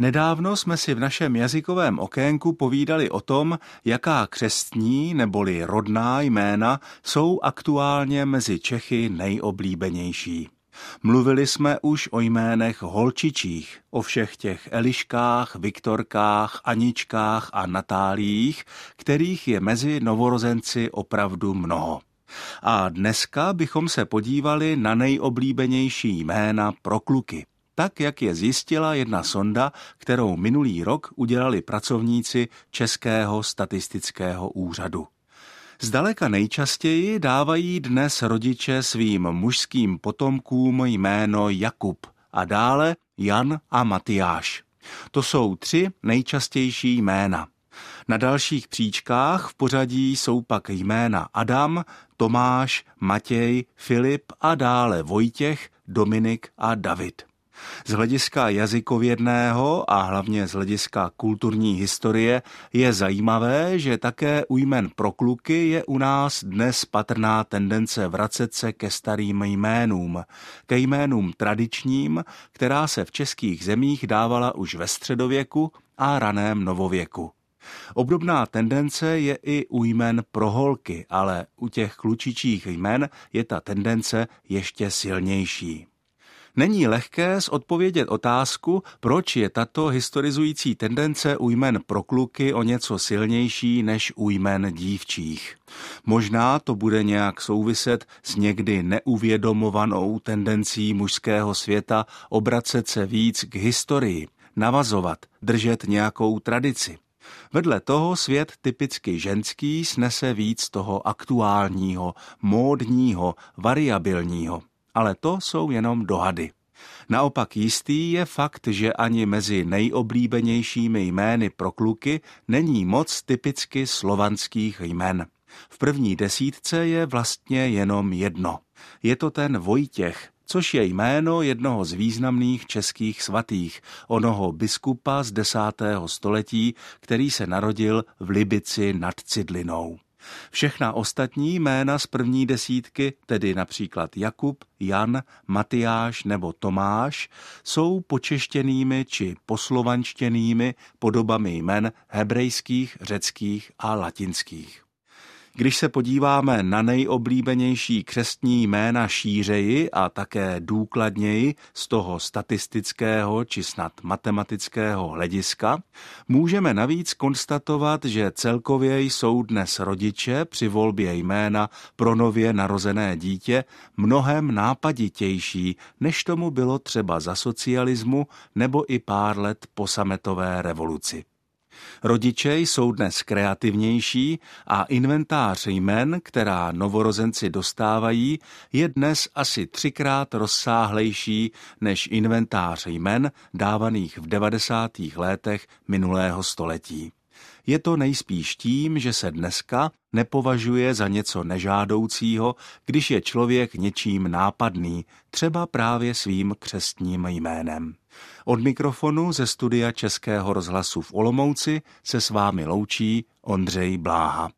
Nedávno jsme si v našem jazykovém okénku povídali o tom, jaká křestní neboli rodná jména jsou aktuálně mezi Čechy nejoblíbenější. Mluvili jsme už o jménech holčičích, o všech těch Eliškách, Viktorkách, Aničkách a Natáliích, kterých je mezi novorozenci opravdu mnoho. A dneska bychom se podívali na nejoblíbenější jména pro kluky tak jak je zjistila jedna sonda, kterou minulý rok udělali pracovníci Českého statistického úřadu. Zdaleka nejčastěji dávají dnes rodiče svým mužským potomkům jméno Jakub a dále Jan a Matyáš. To jsou tři nejčastější jména. Na dalších příčkách v pořadí jsou pak jména Adam, Tomáš, Matěj, Filip a dále Vojtěch, Dominik a David. Z hlediska jazykovědného a hlavně z hlediska kulturní historie je zajímavé, že také u jmen pro kluky je u nás dnes patrná tendence vracet se ke starým jménům, ke jménům tradičním, která se v českých zemích dávala už ve středověku a raném novověku. Obdobná tendence je i u jmen pro holky, ale u těch klučičích jmen je ta tendence ještě silnější. Není lehké zodpovědět otázku, proč je tato historizující tendence u jmen pro kluky o něco silnější než u jmen dívčích. Možná to bude nějak souviset s někdy neuvědomovanou tendencí mužského světa obracet se víc k historii, navazovat, držet nějakou tradici. Vedle toho svět typicky ženský snese víc toho aktuálního, módního, variabilního ale to jsou jenom dohady. Naopak jistý je fakt, že ani mezi nejoblíbenějšími jmény pro kluky není moc typicky slovanských jmen. V první desítce je vlastně jenom jedno. Je to ten Vojtěch, což je jméno jednoho z významných českých svatých, onoho biskupa z desátého století, který se narodil v Libici nad Cidlinou. Všechna ostatní jména z první desítky, tedy například Jakub, Jan, Matyáš nebo Tomáš, jsou počeštěnými či poslovančtěnými podobami jmen hebrejských, řeckých a latinských. Když se podíváme na nejoblíbenější křestní jména šířeji a také důkladněji z toho statistického či snad matematického hlediska, můžeme navíc konstatovat, že celkově jsou dnes rodiče při volbě jména pro nově narozené dítě mnohem nápaditější, než tomu bylo třeba za socialismu nebo i pár let po sametové revoluci. Rodiče jsou dnes kreativnější a inventář jmen, která novorozenci dostávají, je dnes asi třikrát rozsáhlejší než inventář jmen dávaných v 90. letech minulého století. Je to nejspíš tím, že se dneska nepovažuje za něco nežádoucího, když je člověk něčím nápadný, třeba právě svým křestním jménem. Od mikrofonu ze studia Českého rozhlasu v Olomouci se s vámi loučí Ondřej Bláha.